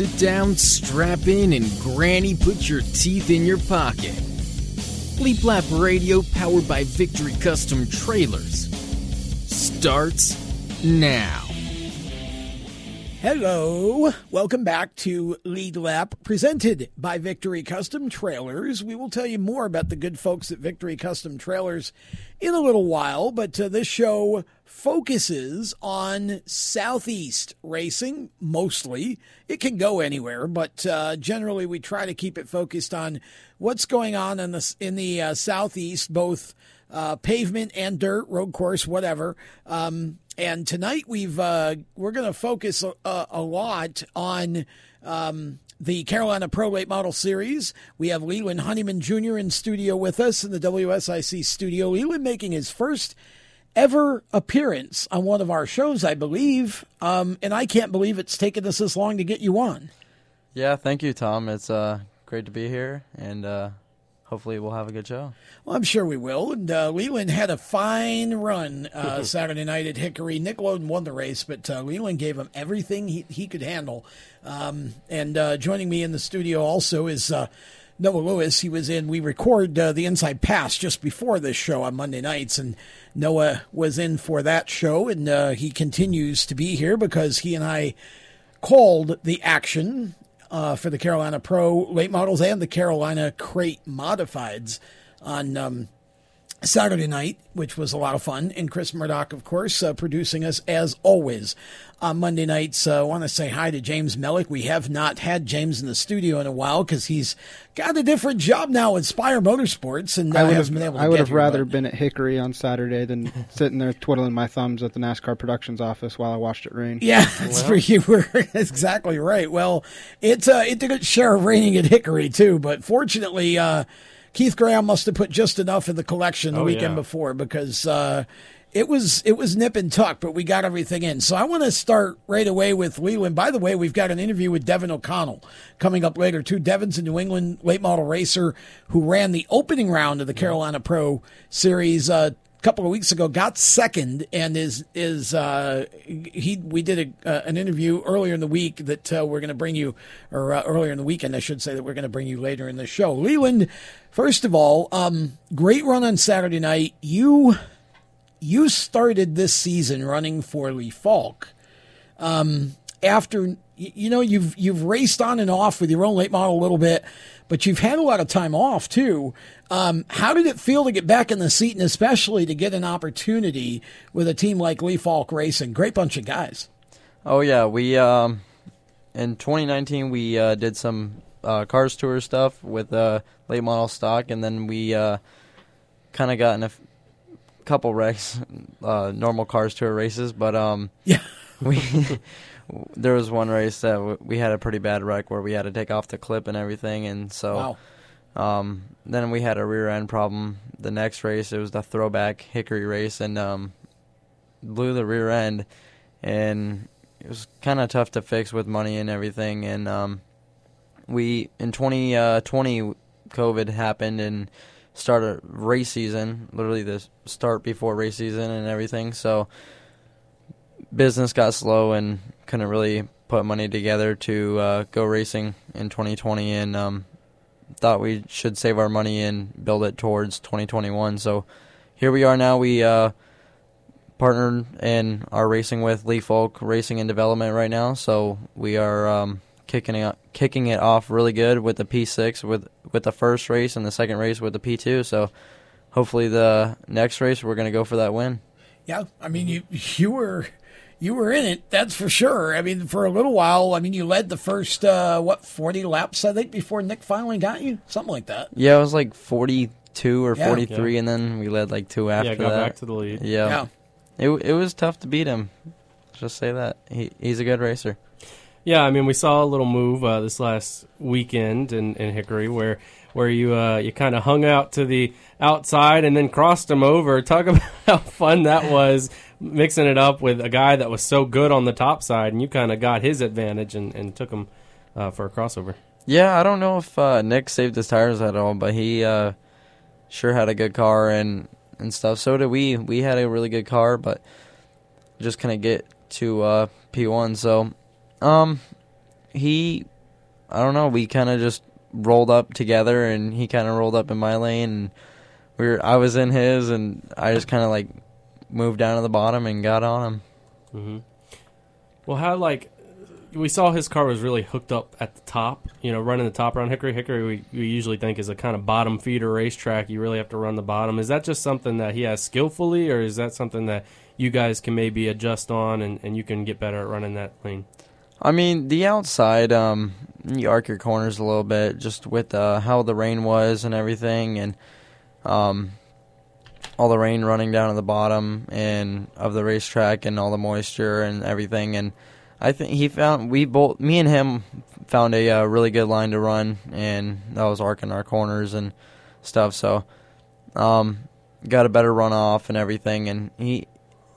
Sit down, strap in, and Granny put your teeth in your pocket. Lead Lap Radio, powered by Victory Custom Trailers, starts now. Hello, welcome back to Lead Lap, presented by Victory Custom Trailers. We will tell you more about the good folks at Victory Custom Trailers in a little while, but uh, this show focuses on Southeast racing mostly. It can go anywhere, but uh, generally we try to keep it focused on what's going on in the in the uh, Southeast, both uh, pavement and dirt, road course, whatever. Um, and tonight we've uh, we're going to focus a, a, lot on um, the Carolina Pro Late Model Series. We have Leland Honeyman Jr. in studio with us in the WSIC studio. Leland making his first ever appearance on one of our shows, I believe. Um, and I can't believe it's taken us this long to get you on. Yeah, thank you, Tom. It's uh, great to be here, and uh, hopefully we'll have a good show. Well, I'm sure we will. And uh, Leland had a fine run uh, Saturday night at Hickory. Nick Loden won the race, but uh, Leland gave him everything he, he could handle. Um, and uh, joining me in the studio also is uh, Noah Lewis. He was in, we record uh, the Inside Pass just before this show on Monday nights. And Noah was in for that show. And he continues to be here because he and I called the action uh, for the Carolina Pro late models and the Carolina Crate Modifieds on um, Saturday night, which was a lot of fun. And Chris Murdoch, of course, uh, producing us as always on Monday nights. Uh, I want to say hi to James Mellick. We have not had James in the studio in a while because he's got a different job now at Spire Motorsports, and uh, I would have been able. I would have here, rather but... been at Hickory on Saturday than sitting there twiddling my thumbs at the NASCAR Productions office while I watched it rain. Yeah, that's well. you were exactly right. Well, it uh, it did its share of raining at Hickory too, but fortunately. Uh, Keith Graham must have put just enough in the collection the oh, weekend yeah. before because uh, it was it was nip and tuck, but we got everything in. So I want to start right away with Leland. By the way, we've got an interview with Devin O'Connell coming up later too. Devin's a New England late model racer who ran the opening round of the Carolina Pro Series. Uh, couple of weeks ago got second and is is uh, he we did a, uh, an interview earlier in the week that uh, we're going to bring you or uh, earlier in the weekend I should say that we're going to bring you later in the show. Leland, first of all, um, great run on Saturday night. You you started this season running for Lee Falk. Um, after you know you've you've raced on and off with your own late model a little bit, but you've had a lot of time off too. Um, how did it feel to get back in the seat, and especially to get an opportunity with a team like Lee Falk Racing? Great bunch of guys. Oh yeah, we um, in 2019 we uh, did some uh, cars tour stuff with uh, late model stock, and then we uh, kind of got in a f- couple wrecks, uh, normal cars tour races, but um, yeah, we there was one race that w- we had a pretty bad wreck where we had to take off the clip and everything, and so. Wow. Um, then we had a rear end problem. The next race, it was the throwback Hickory race, and um, blew the rear end, and it was kind of tough to fix with money and everything. And um, we in 2020, uh, COVID happened and started race season, literally the start before race season and everything. So business got slow and couldn't really put money together to uh, go racing in 2020 and um, thought we should save our money and build it towards 2021. So here we are now. We uh, partnered and are racing with Lee Falk Racing and Development right now. So we are um, kicking it kicking it off really good with the P6 with with the first race and the second race with the P2. So hopefully the next race we're going to go for that win. Yeah, I mean you you were you were in it, that's for sure. I mean, for a little while, I mean, you led the first uh, what forty laps, I think, before Nick finally got you, something like that. Yeah, it was like forty-two or yeah. forty-three, yeah. and then we led like two after yeah, got that. back to the lead. Yeah, yeah. It it was tough to beat him. Just say that he he's a good racer. Yeah, I mean, we saw a little move uh, this last weekend in, in Hickory where where you uh, you kind of hung out to the outside and then crossed him over. Talk about how fun that was, mixing it up with a guy that was so good on the top side, and you kind of got his advantage and, and took him uh, for a crossover. Yeah, I don't know if uh, Nick saved his tires at all, but he uh, sure had a good car and and stuff. So did we. We had a really good car, but just kind of get to uh, P1. So, um, he, I don't know, we kind of just rolled up together, and he kind of rolled up in my lane, and we were, I was in his, and I just kind of like moved down to the bottom and got on him. Mm-hmm. Well, how like we saw his car was really hooked up at the top. You know, running the top around Hickory. Hickory, we, we usually think is a kind of bottom feeder racetrack. You really have to run the bottom. Is that just something that he has skillfully, or is that something that you guys can maybe adjust on and, and you can get better at running that lane? I mean, the outside, um, you arc your corners a little bit just with uh, how the rain was and everything, and um, all the rain running down to the bottom and of the racetrack and all the moisture and everything. And I think he found we both, me and him, found a uh, really good line to run, and that was arcing our corners and stuff. So, um, got a better run off and everything, and he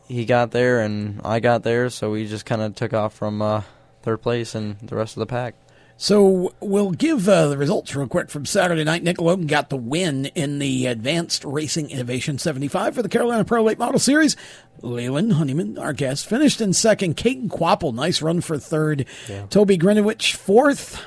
he got there and I got there, so we just kind of took off from uh, third place and the rest of the pack. So we'll give uh, the results real quick from Saturday night. Nick Loden got the win in the Advanced Racing Innovation 75 for the Carolina Pro Late Model Series. Leland Honeyman, our guest, finished in second. Caden Quapple, nice run for third. Yeah. Toby Greenwich, fourth.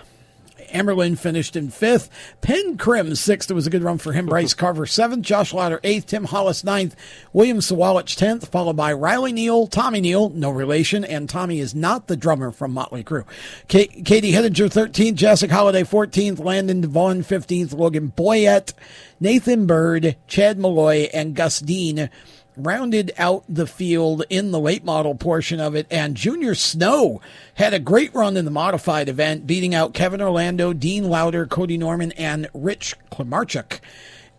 Emerlin finished in fifth. Penn Krim sixth. It was a good run for him. Bryce Carver seventh. Josh Lauder eighth. Tim Hollis ninth. William Sawalich tenth, followed by Riley Neal, Tommy Neal, no relation, and Tommy is not the drummer from Motley Crue. K- Katie Hettinger thirteenth. Jessica Holiday fourteenth. Landon Devon fifteenth. Logan Boyette, Nathan Bird, Chad Malloy, and Gus Dean rounded out the field in the late model portion of it. And Junior Snow had a great run in the modified event, beating out Kevin Orlando, Dean Lauder, Cody Norman, and Rich Klimarchuk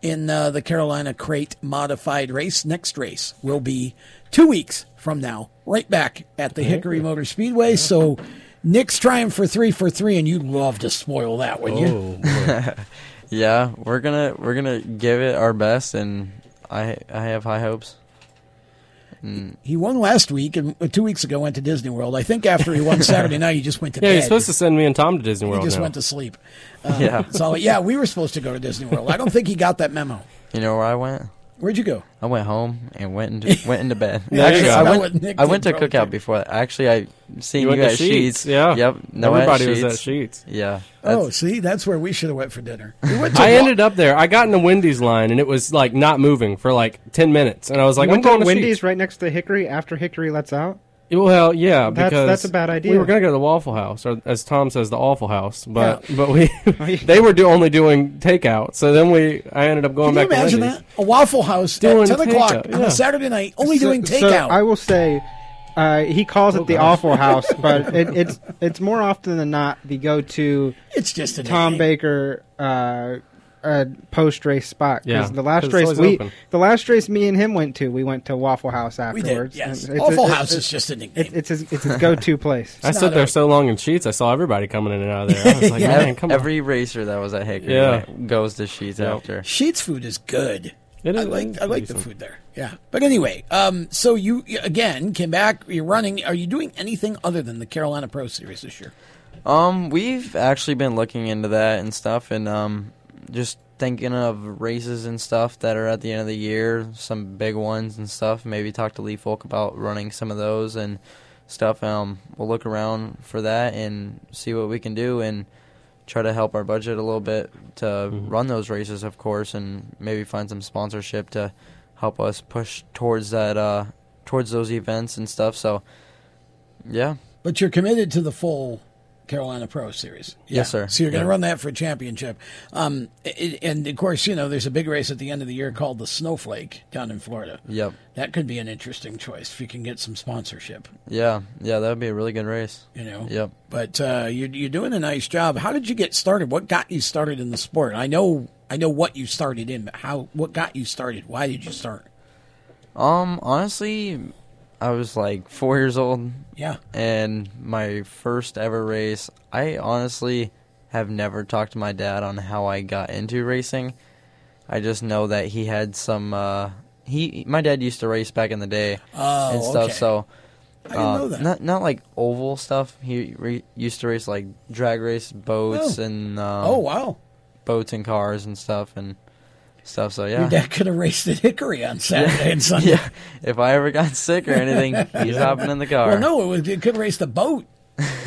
in uh, the Carolina Crate modified race. Next race will be two weeks from now, right back at the Hickory Motor Speedway. So Nick's trying for three for three, and you'd love to spoil that, wouldn't you? Oh, yeah, we're gonna we're gonna give it our best, and I I have high hopes. He won last week and uh, two weeks ago went to Disney World. I think after he won Saturday night, he just went to Disney. yeah, bed. he's supposed to send me and Tom to Disney World. He just now. went to sleep. Uh, yeah. So yeah, we were supposed to go to Disney World. I don't think he got that memo. You know where I went? Where'd you go? I went home and went into went into bed. Yeah, Actually, I I went, I went to probably cookout too. before that. Actually, I seen You you, at Sheetz, Sheets. yeah. Yep. No Everybody at was at Sheetz. Yeah. Oh, see, that's where we should have went for dinner. We went to I Wa- ended up there. I got in the Wendy's line and it was like not moving for like ten minutes, and I was like, you "I'm went to going to Wendy's Sheetz. right next to Hickory after Hickory lets out. Well, yeah, That's- because that's a bad idea. We were going to go to the Waffle House, or as Tom says, the Awful House, but Yeah. but we they were do, only doing takeout. So then we I ended up going Can you back imagine to Wendy's. that? A Waffle House Doing at 10 o'clock takeout, on a Saturday night, only So- doing so takeout. I will say, uh, he calls it the gosh. Awful House, but it, it's it's more often than not the go-to it's just a Tom name. Baker uh, uh, post-race spot. 'Cause Yeah, the last 'cause it's race we, open. the last race me and him went to, we went to Waffle House We afterwards. did, yes. and it's Awful a- House it- is just a nickname. It, it's his, it's his go-to place. I not stood there a- so long in Sheetz. I saw everybody coming in and out of there. I was like, Yeah. man, come on. Every racer that was at Hickory Yeah. goes to Sheetz Yep. after. Sheetz food is good. It I like I like the food there. Yeah. But anyway, um, so you you- again came back. You're running. Are you doing anything other than the Carolina Pro Series this year? Um, we've actually been looking into that and stuff, and um, just thinking of races and stuff that are at the end of the year, some big ones and stuff. Maybe talk to Lee Falk about running some of those and stuff. Um, we'll look around for that and see what we can do and try to help our budget a little bit to Mhm. run those races, of course, and maybe find some sponsorship to help us push towards that, uh, towards those events and stuff. So, yeah. But you're committed to the full Carolina Pro Series. Yes, sir. So you're going to Yeah. run that for a championship. Um, it, and of course, you know, there's a big race at the end of the year called the Snowflake down in Florida. Yep. That could be an interesting choice if you can get some sponsorship. Yeah. Yeah. That would be a really good race. You know. Yep. But uh, you're you're doing a nice job. How did you get started? What got you started in the sport? I know I know what you started in, but how? What got you started? Why did you start? Um, honestly, I was like four years old, Yeah. and my first ever race. I honestly have never talked to my dad on how I got into racing. I just know that he had some. Uh, he, my dad used to race back in the day Oh, and stuff. okay. So I didn't uh, know that. Not not like oval stuff. He re- used to race like drag race boats Oh. and um, oh wow. boats and cars and stuff and stuff. So yeah. Your dad could have raced at Hickory on Saturday and Sunday. yeah, if I ever got sick or anything, he's hopping in the car. Well, no, it, was, it could race the boat.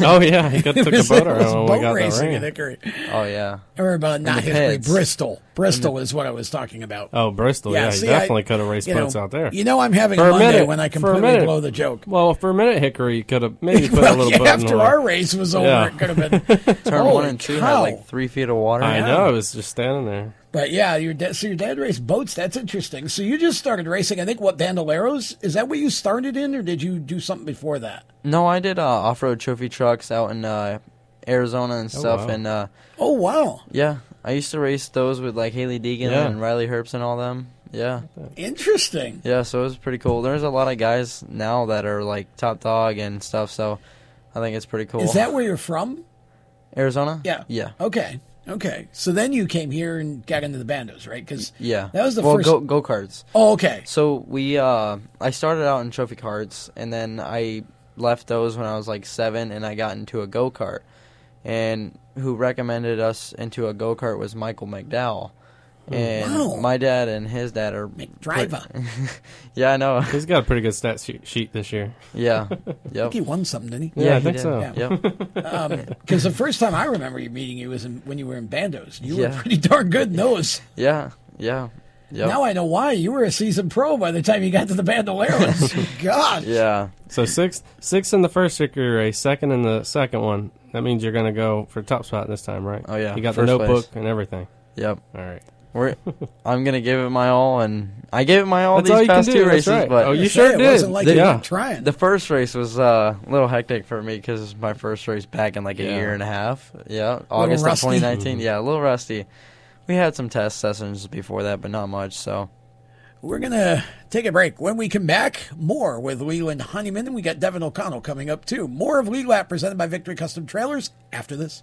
oh yeah, he got, took a boat around when we got racing that Hickory. Oh yeah. Or about not Hickory, pits. Bristol. Bristol is what I was talking about. Oh, Bristol. Yeah, see, he definitely I- could have raced you know, boats out there. You know, I'm having For a a Monday minute, when I for completely minute. blow the joke. Well, for a minute, Hickory could have maybe put a little yeah, boat after the our race was over, Yeah. it could have been. Turn one and two cow. had like three feet of water. I know it was just standing there. But yeah, your dad. So your dad raced boats. That's interesting. So you just started racing. I think what Bandoleros is that what you started in, or did you do something before that? No, I did uh, off-road trophy trucks out in uh, Arizona and stuff, wow. and uh, Oh wow, yeah, I used to race those with like Hailie Deegan Yeah. and Riley Herbst and all them. Yeah, interesting. yeah, so it was pretty cool. There's a lot of guys now that are like top dog and stuff, so I think it's pretty cool. Is that where you're from? Arizona? Yeah. yeah, Okay. Okay. So then you came here and got into the bandos, right? Because yeah. that was the well, first. go go karts. oh, okay. So we, uh, I started out in trophy carts, and then I left those when I was like seven, and I got into a go kart. And who recommended us into a go kart was Michael McDowell. Oh, and Wow. my dad and his dad are McDriver. Yeah, I know. He's got a pretty good stat sheet, sheet this year. Yeah, I yep. think he won something, didn't he? Yeah, I he think did. so. Yep. Um, because the first time I remember you meeting you was in, when you were in bandos. You were Yeah. pretty darn good in those. Yeah, yeah, yep. Now I know why. You were a seasoned pro by the time you got to the bandoleros. God. yeah, So six, six in the first Hickory race, second in the second one. That means you're going to go for top spot this time, right? Oh, yeah, You got the first notebook place. and everything. yep. All right. We're, I'm gonna give it my all, and I gave it my all That's these all you can past do, two that's races. right. But Oh, you Say, sure it did. wasn't like The- you yeah. weren't trying. The first race was uh, a little hectic for me because it's my first race back in like a Yeah. year and a half. Yeah, August of rusty? 2019. Yeah, a little rusty. We had some test sessions before that, but not much. So We're going to take a break. When we come back, more with Leland Honeyman, and we got Devin O'Connell coming up too. More of Lead Lap presented by Victory Custom Trailers after this.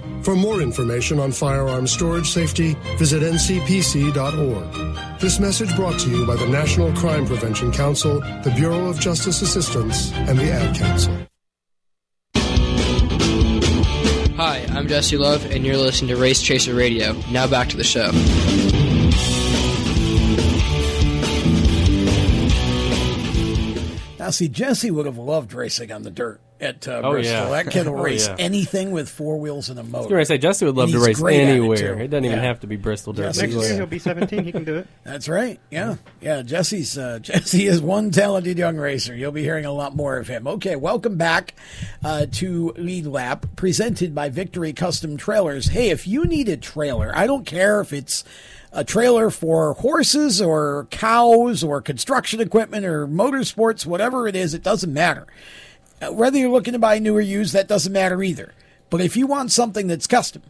For more information on firearm storage safety, visit ncpc.org. This message brought to you by the National Crime Prevention Council, the Bureau of Justice Assistance, and the Ad Council. Hi, I'm Jesse Love, and you're listening to Race Chaser Radio. Now back to the show. See, Jesse would have loved racing on the dirt at uh, oh, Bristol. Yeah. That kid will oh, race yeah. anything with four wheels and a motor. I was say Jesse would love to race anywhere. It, it doesn't yeah. even have to be Bristol dirt. Next year he'll be 17. He can do it. That's right. Yeah, yeah. Jesse's uh, Jesse is one talented young racer. You'll be hearing a lot more of him. Okay, welcome back uh, to Lead Lap, presented by Victory Custom Trailers. Hey, if you need a trailer, I don't care if it's a trailer for horses or cows or construction equipment or motorsports, whatever it is, it doesn't matter. Uh, whether you're looking to buy new or used, that doesn't matter either. But if you want something that's custom,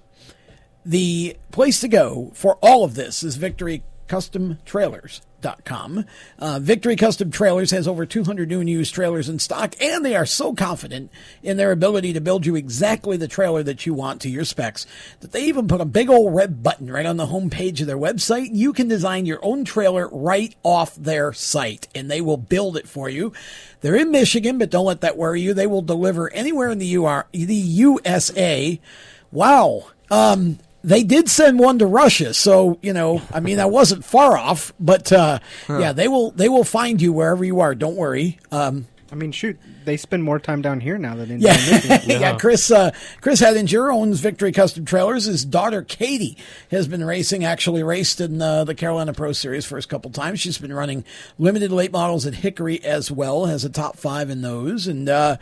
the place to go for all of this is Victory Custom Trailers. Uh, Victory Custom Trailers has over 200 new and used trailers in stock, and they are so confident in their ability to build you exactly the trailer that you want to your specs that they even put a big old red button right on the home page of their website. You can design your own trailer right off their site, and they will build it for you. They're in Michigan, but don't let that worry you. They will deliver anywhere in the, UR, the USA. Wow. Um, they did send one to Russia, so you know, I mean, I wasn't far off. But uh, huh. yeah, they will they will find you wherever you are. Don't worry. Um, I mean, shoot, they spend more time down here now than in yeah. yeah. yeah. Chris uh, Chris Hettinger owns Victory Custom Trailers. His daughter Katie has been racing. Actually, raced in uh, the Carolina Pro Series first couple times. She's been running limited late models at Hickory as well. Has a top five in those, and uh,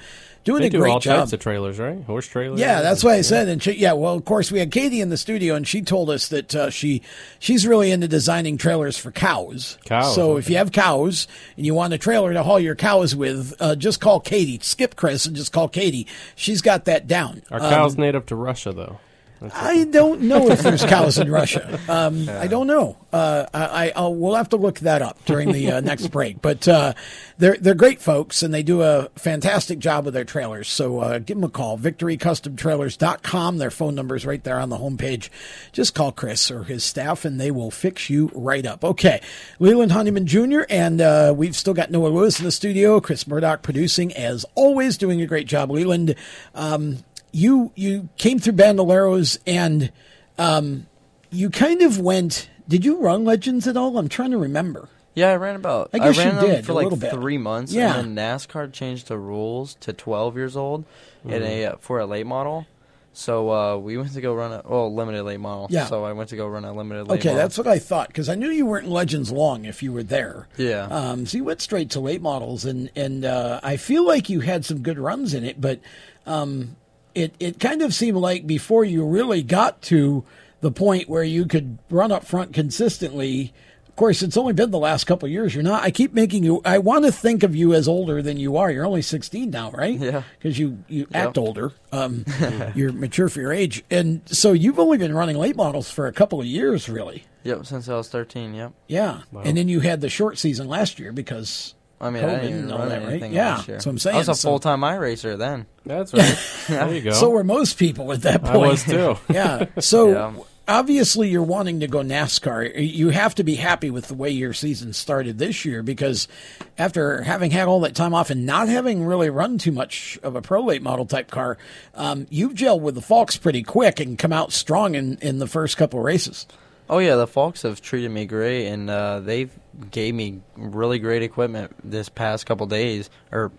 doing they a do great all job. types of trailers, right? Horse trailers. Yeah, that's what I said. And she, yeah, well, of course, we had Katie in the studio, and she told us that uh, she she's really into designing trailers for cows. Cows. So okay. if you have cows and you want a trailer to haul your cows with, uh, just call Katie. Skip Chris and just call Katie. She's got that down. Are cows um, native to Russia, though? I don't know if there's cows in Russia. Um, yeah. I don't know. Uh, I, I we'll have to look that up during the uh, next break. But uh, they're they're great folks, and they do a fantastic job with their trailers. So uh, give them a call. VictoryCustomTrailers.com. Their phone number is right there on the homepage. Just call Chris or his staff, and they will fix you right up. Okay, Leland Honeyman Jr. and uh, we've still got Noah Lewis in the studio. Chris Murdoch producing as always, doing a great job. Leland. Um, you you came through Bandoleros and um, you kind of went. Did you run Legends at all? I'm trying to remember. Yeah, I ran about. I guess I ran you did for like three months. Yeah. and then NASCAR changed the rules to 12 years old mm-hmm. in a uh, for a late model. So uh, we went to go run a oh limited late model. Yeah. So I went to go run a limited late. Okay, model. that's what I thought because I knew you weren't in Legends long if you were there. Yeah. Um, so you went straight to late models, and and uh, I feel like you had some good runs in it, but um, it, it kind of seemed like before you really got to the point where you could run up front consistently. Of course, it's only been the last couple years. You're not. I keep making you. I want to think of you as older than you are. You're only 16 now, right? Yeah. Because you you yep. act older. Um, you're mature for your age, and so you've only been running late models for a couple of years, really. Yep, since I was 13. Yep. Yeah, wow. and then you had the short season last year because I mean, COVID I didn't even run that, anything right? Yeah, last year. so I'm saying. I was a so, full time iRacer then. That's right. there you go. So were most people at that point. I was too. yeah. So yeah. obviously, you're wanting to go NASCAR. You have to be happy with the way your season started this year because after having had all that time off and not having really run too much of a pro late model type car, um, you've gelled with the Falks pretty quick and come out strong in, in the first couple races. Oh yeah, the Falks have treated me great, and uh, they've gave me really great equipment this past couple days or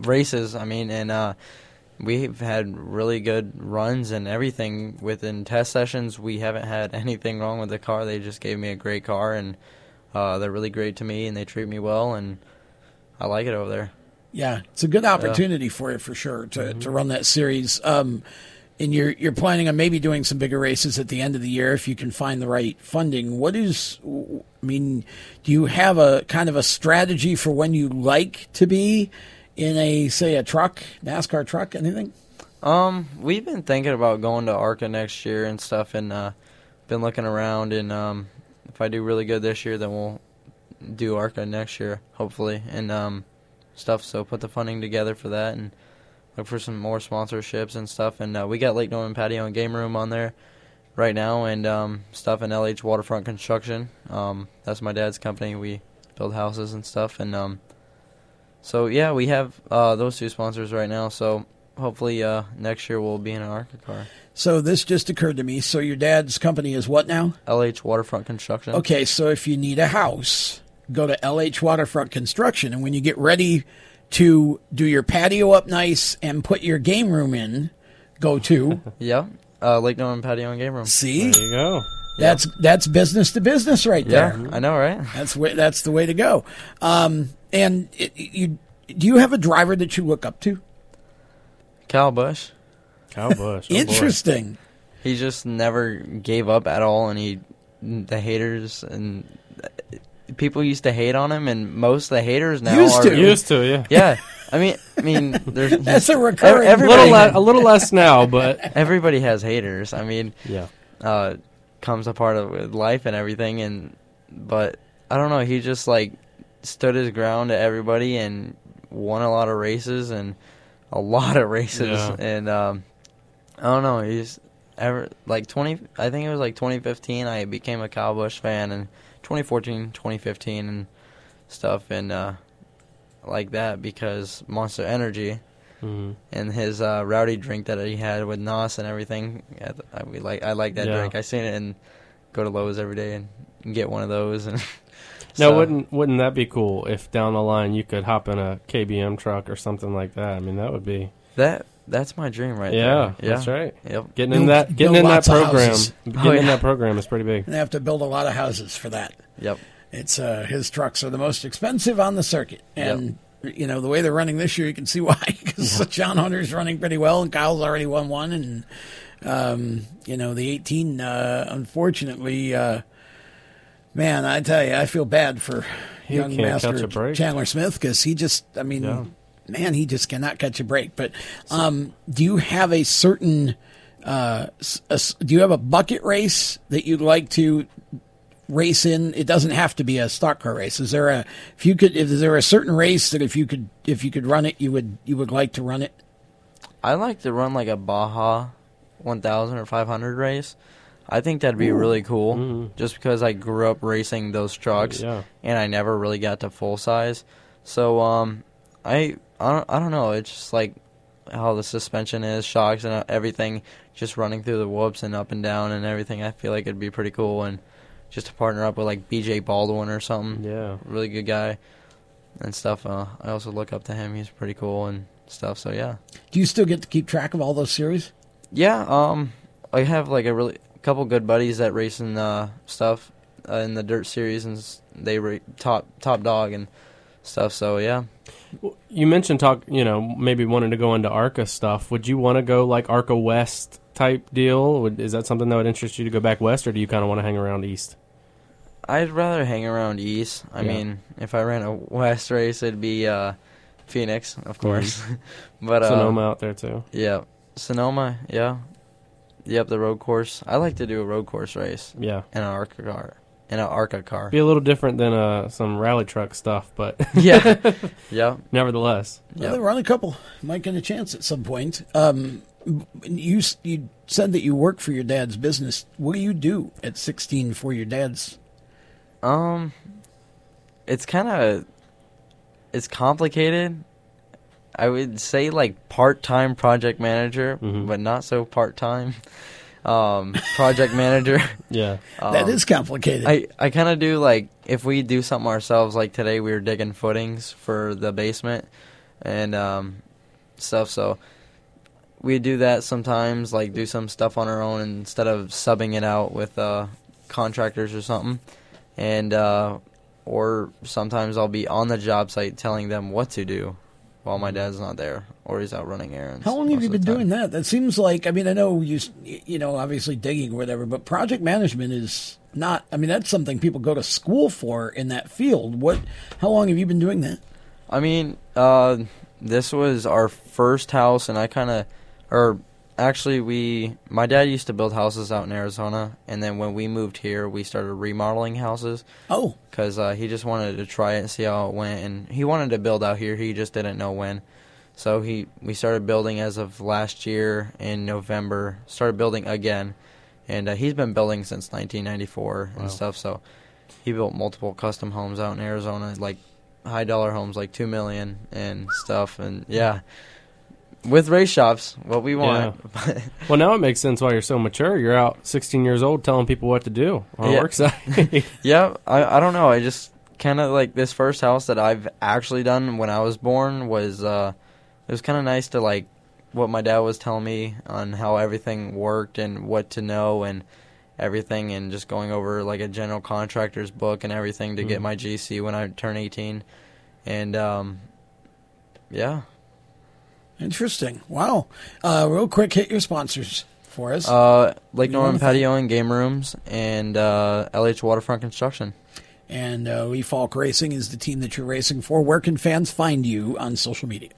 races. I mean, and uh, we've had really good runs and everything within test sessions. We haven't had anything wrong with the car. They just gave me a great car, and uh, they're really great to me, and they treat me well, and I like it over there. Yeah, it's a good opportunity yeah. for you for sure to, mm-hmm. to run that series. Um, and you're you're planning on maybe doing some bigger races at the end of the year if you can find the right funding. What is I mean, do you have a kind of a strategy for when you like to be in a say a truck, NASCAR truck, anything? Um, we've been thinking about going to ARCA next year and stuff, and uh, been looking around. And um, if I do really good this year, then we'll do ARCA next year, hopefully, and um, stuff. So put the funding together for that and look for some more sponsorships and stuff. And uh, we got Lake Norman Patio and Game Room on there right now, and um, stuff in LH Waterfront Construction. Um, that's my dad's company. We build houses and stuff, and um, so yeah, we have uh, those two sponsors right now. So hopefully uh, next year we'll be in an ARCA car. So this just occurred to me. So your dad's company is what now? LH Waterfront Construction. Okay, so if you need a house, go to LH Waterfront Construction, and when you get ready to do your patio up nice and put your game room in, go to yeah, uh, Lake Norman Patio and Game Room. See, There you go. that's that's business to business right Yeah, there. I know, right? That's way, that's the way to go. Um, and it, you do you have a driver that you look up to? Kyle Busch. Kyle Busch. Oh, boy. Interesting. He just never gave up at all, and he the haters and people used to hate on him, and most of the haters now Used are to. Used to, yeah. Yeah, I mean, I mean, there's That's a ev- recurring. A little, le- a little less now, but everybody has haters. I mean, yeah. uh, comes a part of with life and everything, and but I don't know. He just like stood his ground to everybody and won a lot of races and a lot of races, Yeah. and um, I don't know. He's ever like 20 I think it was like 2015 I became a Kyle Busch fan and 2014 2015 and stuff and uh like that because Monster Energy Mhm. and his uh, rowdy drink that he had with Nos and everything I, I we like I like that Yeah. drink I seen it and go to Lowe's every day and get one of those and Now, wouldn't wouldn't that be cool if down the line you could hop in a KBM truck or something like that? I mean, that would be that that's my dream right yeah, there yeah that's right. yep Getting in that getting in that program, getting Oh, in that program is pretty big. They have to build a lot of houses for that. yep It's uh, his trucks are the most expensive on the circuit, and you know the way they're running this year, you can see why. Because John Hunter's running pretty well, and Kyle's already won one, and um, you know the 18. Uh, unfortunately, uh, man, I tell you, I feel bad for He young master. Chandler Smith because he just, I mean, Yeah. Man, he just cannot catch a break. But um, do you have a certain uh, s- a s- do you have a bucket race that you'd like to race in? It doesn't have to be a stock car race. Is there a if you could if is there a certain race that if you could if you could run it you would you would like to run it? I like to run like a Baja 1000 or 500 race. I think that'd be really cool Mhm. just because I grew up racing those trucks Yeah. and I never really got to full size. So um I I don't, I don't know, it's just like how the suspension is, shocks and uh, everything just running through the whoops and up and down and everything. I feel like it'd be pretty cool and just to partner up with like BJ Baldwin or something. Yeah. Really good guy and stuff. Uh, I also look up to him. He's pretty cool and stuff. So yeah. Do you still get to keep track of all those series? Yeah, um, I have like a really couple good buddies that race in uh, stuff uh, in the dirt series, and they rate top top dog and stuff. So yeah, You mentioned talk, you know, maybe wanting to go into ARCA stuff. Would you want to go like ARCA West type deal? Would, is that something that would interest you to go back west, or do you kind of want to hang around east? I'd rather hang around east. I Yeah. mean, if I ran a west race, it'd be uh, Phoenix, of course. but uh, Sonoma out there too. yeah, Sonoma, yeah, yep, the road course. I like to do a road course race Yeah, in an ARCA car. In an ARCA car. be a little different than uh, some rally truck stuff, but yeah, yeah. nevertheless, Well, Yep. they run a couple. Might get a chance at some point. Um, you you said that you work for your dad's business. What do you do at 16 for your dad's? Um, it's kind of it's complicated. I would say like part-time project manager, Mhm. but not so part-time. Um, project manager. yeah, that Um, is complicated. I, I kind of do like if we do something ourselves. Like today, we were digging footings for the basement and um, stuff. So we do that sometimes. Like do some stuff on our own instead of subbing it out with uh, contractors or something. And uh, or sometimes I'll be on the job site telling them what to do while my dad's not there or he's out running errands. How long have you been doing that? That seems like I mean I know you you know obviously digging or whatever, but project management is not. I mean that's something people go to school for in that field. What? How long have you been doing that? I mean, uh, this was our first house, and I kind of, or actually, we, my dad used to build houses out in Arizona, and then when we moved here, we started remodeling houses Oh, because uh, he just wanted to try it and see how it went, and he wanted to build out here, he just didn't know when. So he we started building as of last year in November. Started building again, and uh, he's been building since 1994 and wow. stuff. So he built multiple custom homes out in Arizona, like high dollar homes, like two million and stuff. And yeah, with race shops, what we want. Yeah. well, now it makes sense why you're so mature. You're out 16 years old telling people what to do on yeah. work site. yeah, I I don't know. I just kind of like this first house that I've actually done when I was born was uh it was kind of nice to like what my dad was telling me on how everything worked and what to know and everything and just going over like a general contractor's book and everything to mm get my GC when I turn 18 and um yeah Interesting. Wow. Uh, real quick, hit your sponsors for us. Uh, Lake Norman Patio and Game Rooms and uh, LH Waterfront Construction. And uh, Lee Falk Racing is the team that you're racing for. Where can fans find you on social media?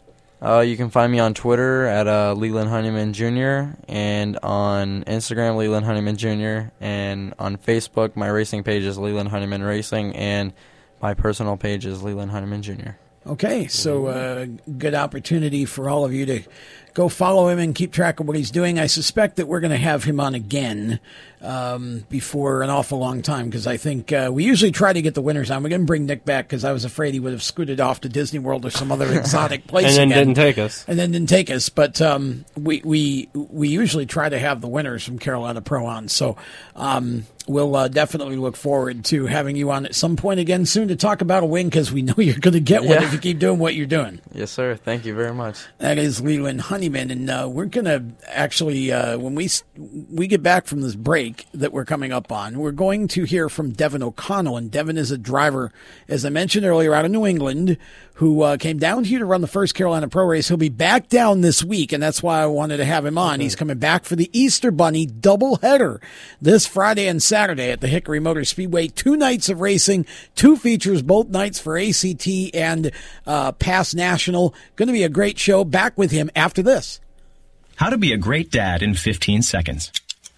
Uh, you can find me on Twitter at uh, Leland Honeyman Jr. and on Instagram Leland Honeyman Jr. and on Facebook my racing page is Leland Honeyman Racing and my personal page is Leland Honeyman Jr. Okay, so uh, good opportunity for all of you to go follow him and keep track of what he's doing. I suspect that we're going to have him on again um, before an awful long time because I think uh, we usually try to get the winners on. We're going to bring Nick back because I was afraid he would have scooted off to Disney World or some other exotic place, and then again. didn't take us, and then didn't take us. But um, we we we usually try to have the winners from Carolina Pro on. So um, we'll uh, definitely look forward to having you on at some point again soon to talk about a win because we know you're going to get one yeah. if you keep doing what you're doing. Yes, sir. Thank you very much. That is Leland Honeyman, and uh, we're going to actually uh, when we we get back from this break that we're coming up on. We're going to hear from Devin O'Connell, and Devin is a driver, as I mentioned earlier, out of New England, who uh, came down here to run the first Carolina Pro Race. He'll be back down this week, and that's why I wanted to have him on. Mm-hmm. He's coming back for the Easter Bunny doubleheader this Friday and Saturday at the Hickory Motor Speedway. Two nights of racing, two features, both nights for ACT and uh, Pass National. Going to be a great show. Back with him after this. How to be a great dad in 15 seconds.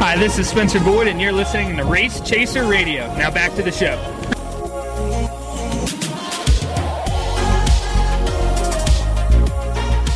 Hi, this is Spencer Boyd, and you're listening to Race Chaser Radio. Now back to the show.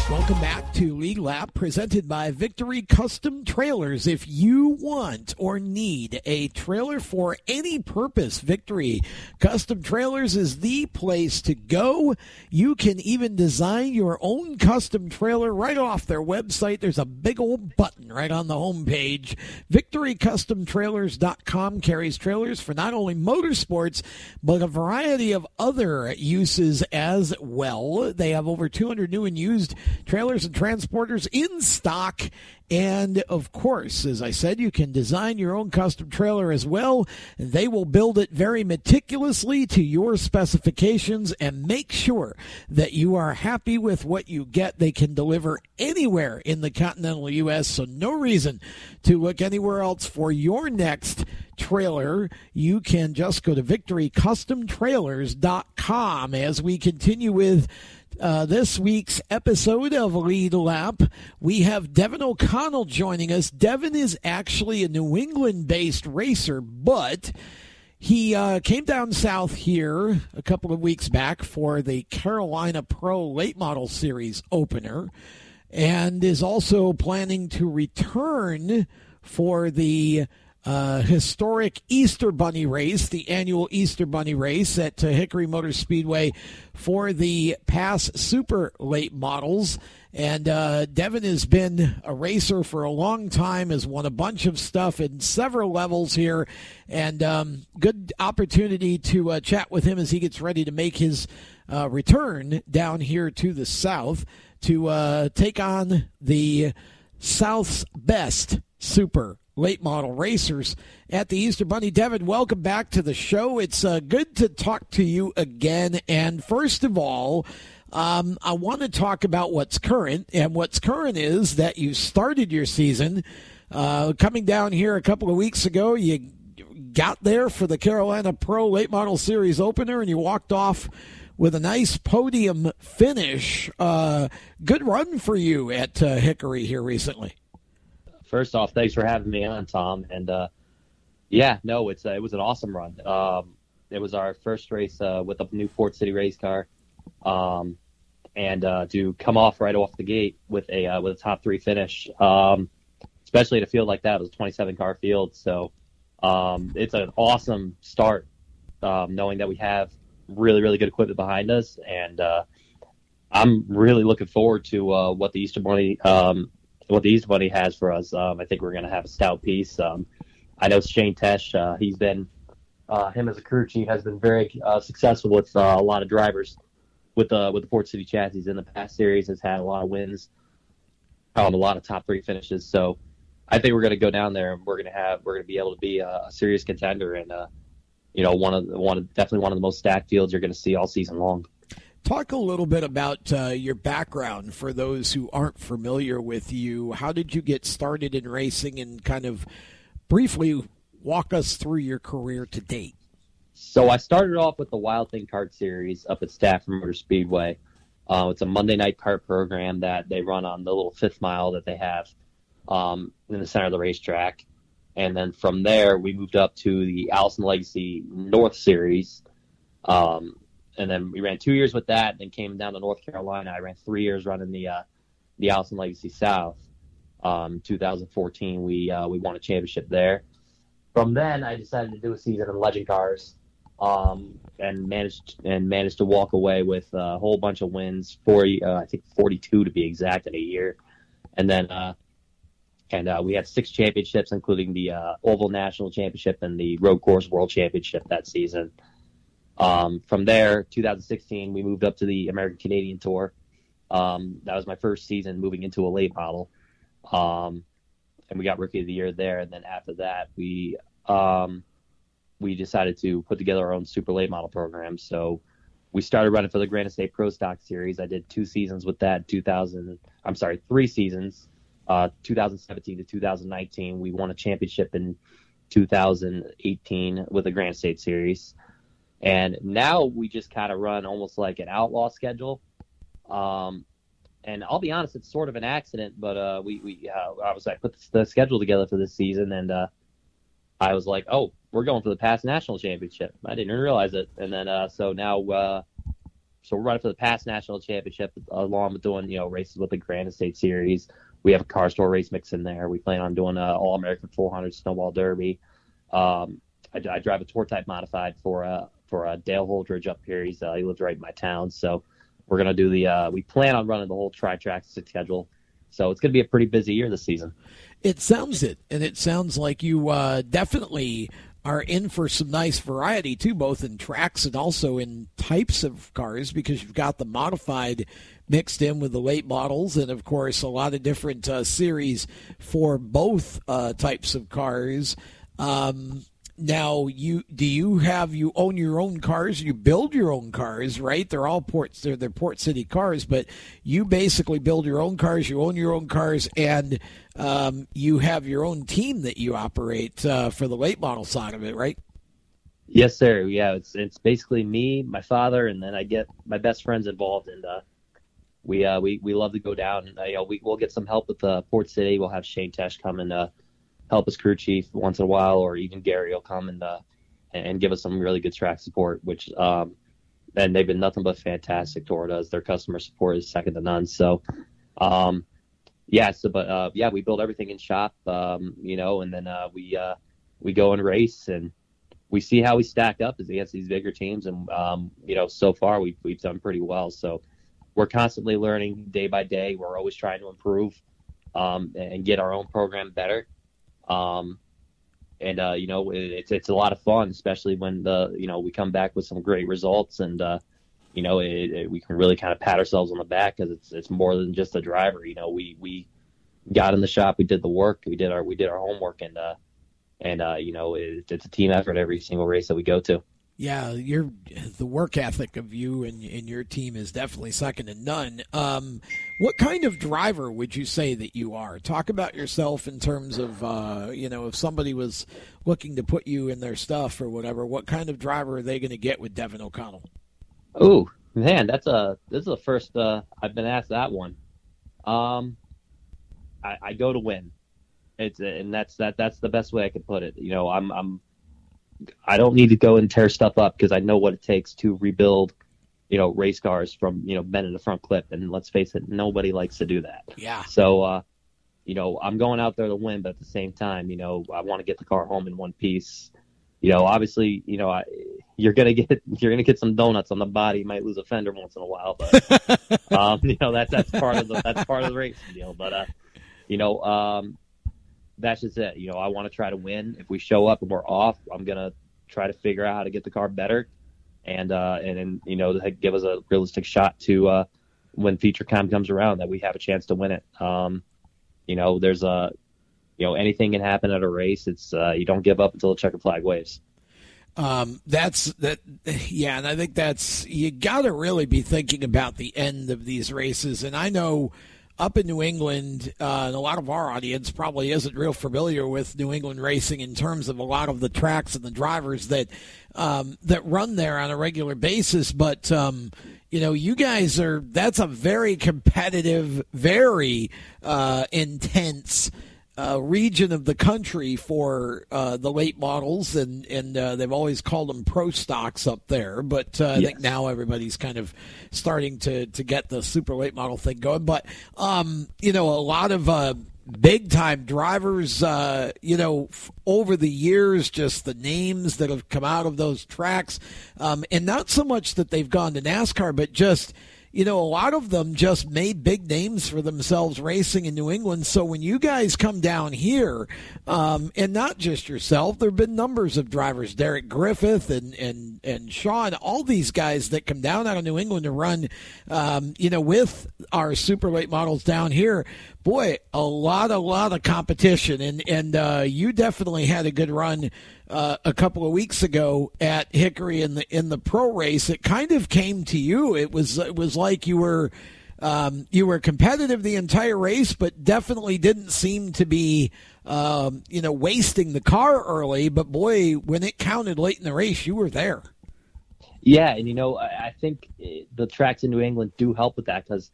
Welcome back to Lead Lap presented by Victory Custom Trailers. If you want or need a trailer for any purpose, Victory Custom Trailers is the place to go. You can even design your own custom trailer right off their website. There's a big old button right on the homepage. VictoryCustomTrailers.com carries trailers for not only motorsports, but a variety of other uses as well. They have over 200 new and used trailers and transporters in stock. And of course, as I said, you can design your own custom trailer as well. They will build it very meticulously to your specifications and make sure that you are happy with what you get. They can deliver anywhere in the continental U.S., so no reason to look anywhere else for your next trailer. You can just go to victorycustomtrailers.com as we continue with uh, this week's episode of Lead Lap. We have Devin O'Connell joining us. Devin is actually a New England based racer, but he uh, came down south here a couple of weeks back for the Carolina Pro Late Model Series opener and is also planning to return for the uh, historic Easter Bunny race, the annual Easter Bunny race at uh, Hickory Motor Speedway for the PASS Super Late Models. And uh, Devin has been a racer for a long time, has won a bunch of stuff in several levels here, and um, good opportunity to uh, chat with him as he gets ready to make his uh, return down here to the South to uh, take on the South's best Super late model racers at the Easter Bunny. Devin, welcome back to the show. It's uh, good to talk to you again. And first of all, um, I want to talk about what's current. And what's current is that you started your season uh, coming down here a couple of weeks ago. You got there for the Carolina Pro Late Model Series opener and you walked off with a nice podium finish. Uh, good run for you at uh, Hickory here recently first off, thanks for having me on, Tom. And uh, yeah, no, it's uh, it was an awesome run. Um, it was our first race uh, with a new Port City race car, um, and uh, to come off right off the gate with a uh, with a top three finish, um, especially at a field like that, it was a 27 car field. So um, it's an awesome start, um, knowing that we have really really good equipment behind us, and uh, I'm really looking forward to what the Easter Bunny um, what the East Bunny has for us. Um, I think we're going to have a stout piece. Um, I know Shane Tesh, uh, he's been, uh, him as a crew chief has been very uh, successful with uh, a lot of drivers with the with the Port City chassis in the PASS series. Has had a lot of wins, um, a lot of top three finishes. So I think we're going to go down there and we're going to have we're going to be able to be a, a serious contender and uh, you know one of the, one of, definitely one of the most stacked fields you're going to see all season long. Talk a little bit about uh, your background for those who aren't familiar with you. How did you get started in racing and kind of briefly walk us through your career to date? So I started off with the Wild Thing Kart Series up at Stafford Motor Speedway. Uh, it's a Monday night kart program that they run on the little fifth mile that they have um, in the center of the racetrack. And then from there, we moved up to the Allison Legacy North Series. Um, and then we ran two years with that. And then came down to North Carolina. I ran three years running the uh, the Allison Legacy South. Um, 2014, we uh, we won a championship there. From then, I decided to do a season in Legend Cars, um, and managed and managed to walk away with a whole bunch of wins. 40, uh, I think 42 to be exact in a year, and then uh, and uh, we had six championships, including the uh, Oval National Championship and the Road Course World Championship that season. Um, from there, 2016, we moved up to the American Canadian Tour. Um, that was my first season moving into a late model. Um, and we got Rookie of the Year there. And then after that, we um, we decided to put together our own super late model program. So we started running for the Granite State Pro Stock Series. I did two seasons with that. 2000, I'm sorry, three seasons. Uh, 2017 to 2019. We won a championship in 2018 with the Granite State Series, and now we just kind of run almost like an outlaw schedule. Um, and I'll be honest, it's sort of an accident, but uh, we we uh, I was I put the schedule together for this season, and uh, I was like, oh, we're going for the PASS national championship. I didn't realize it, and then uh, so now uh, so we're running for the PASS national championship along with doing you know races with the Granite State Series. We have a CARS Tour race mix in there. We plan on doing a All American 400 Snowball Derby. Um, I, I, drive a tour type modified for uh, for uh, Dale Holdridge up here. He's uh, he lives right in my town, so we're gonna do the. Uh, we plan on running the whole tri track schedule, so it's gonna be a pretty busy year this season. It sounds it, and it sounds like you uh, definitely are in for some nice variety too, both in tracks and also in types of cars, because you've got the modified mixed in with the late models, and of course a lot of different uh, series for both uh, types of cars. Um, now, you do you have you own your own cars? You build your own cars, right? They're all ports. They're they're port city cars, but you basically build your own cars. You own your own cars, and um, you have your own team that you operate uh, for the late model side of it, right? Yes, sir. Yeah, it's it's basically me, my father, and then I get my best friends involved, and uh, we uh, we we love to go down. Uh, you know, we we'll get some help with uh, Port City. We'll have Shane Tesh come and uh, help us crew chief once in a while, or even Gary will come and uh, and give us some really good track support. Which um, and they've been nothing but fantastic toward us. Their customer support is second to none. So, um, yeah. So, but uh, yeah, we build everything in shop, um, you know, and then uh, we uh, we go and race and we see how we stack up against these bigger teams. And um, you know, so far we've we've done pretty well. So we're constantly learning day by day. We're always trying to improve um, and get our own program better. Um, and uh, you know, it's it's a lot of fun, especially when the you know we come back with some great results, and uh, you know, it, it, we can really kind of pat ourselves on the back because it's it's more than just a driver. You know, we we got in the shop, we did the work, we did our we did our homework, and uh, and uh, you know, it, it's a team effort every single race that we go to yeah, your the work ethic of you and, and your team is definitely second to none. Um, what kind of driver would you say that you are? Talk about yourself in terms of uh, you know if somebody was looking to put you in their stuff or whatever. What kind of driver are they going to get with Devin O'Connell? Oh man, that's a this is the first uh, I've been asked that one. Um, I, I go to win. It's and that's that that's the best way I could put it. You know, I'm I'm I don't need to go and tear stuff up because I know what it takes to rebuild, you know, race cars from you know bending the front clip. And let's face it, nobody likes to do that. Yeah. So, uh, you know, I'm going out there to win, but at the same time, you know, I want to get the car home in one piece. You know, obviously, you know, I, you're gonna get you're gonna get some donuts on the body. You might lose a fender once in a while, but um, you know that's that's part of the that's part of the race deal. But uh, you know, um, that's just it. You know, I want to try to win. If we show up and we're off, I'm gonna try to figure out how to get the car better, and uh, and, you know, give us a realistic shot to uh, when feature time comes around that we have a chance to win it. Um, you know, there's a, you know, anything can happen at a race. It's uh, you don't give up until the checker flag waves. Um, that's that, yeah, and I think that's you got to really be thinking about the end of these races. And I know up in New England, uh, and a lot of our audience probably isn't real familiar with New England racing in terms of a lot of the tracks and the drivers that um, that run there on a regular basis. But um, you know, you guys are that's a very competitive, very uh, intense uh, region of the country for uh, the late models, and and uh, they've always called them pro stocks up there. But uh, I think now everybody's kind of starting to to get the super late model thing going. But um, you know, a lot of uh, big time drivers, uh, you know, f- over the years, just the names that have come out of those tracks, um, and not so much that they've gone to NASCAR, but just you know, a lot of them just made big names for themselves racing in New England. So when you guys come down here, um, and not just yourself, there have been numbers of drivers, Derek Griffith and, and, and Sean, all these guys that come down out of New England to run, um, you know, with our super late models down here. boy, a lot, a lot of competition, and and uh, you definitely had a good run uh, a couple of weeks ago at Hickory in the in the pro race. It kind of came to you. It was it was like you were. Um, you were competitive the entire race, but definitely didn't seem to be, um, you know, wasting the car early. But boy, when it counted late in the race, you were there. Yeah, and you know, I think the tracks in New England do help with that because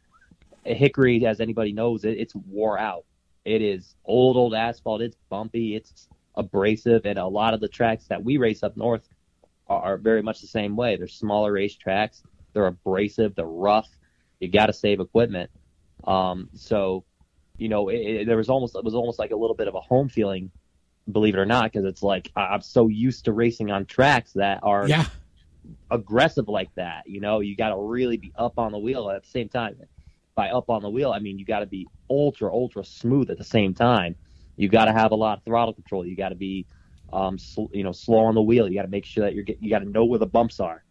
Hickory, as anybody knows, it, it's wore out. It is old, old asphalt. It's bumpy. It's abrasive, and a lot of the tracks that we race up north are, are very much the same way. They're smaller race tracks. They're abrasive. They're rough. You got to save equipment. Um, so, you know, it, it, there was almost it was almost like a little bit of a home feeling, believe it or not, because it's like I'm so used to racing on tracks that are yeah. aggressive like that. You know, you got to really be up on the wheel at the same time by up on the wheel, I mean you got to be ultra ultra smooth at the same time. You got to have a lot of throttle control. You got to be, um, sl- you know, slow on the wheel. You got to make sure that you're get, you got to know where the bumps are.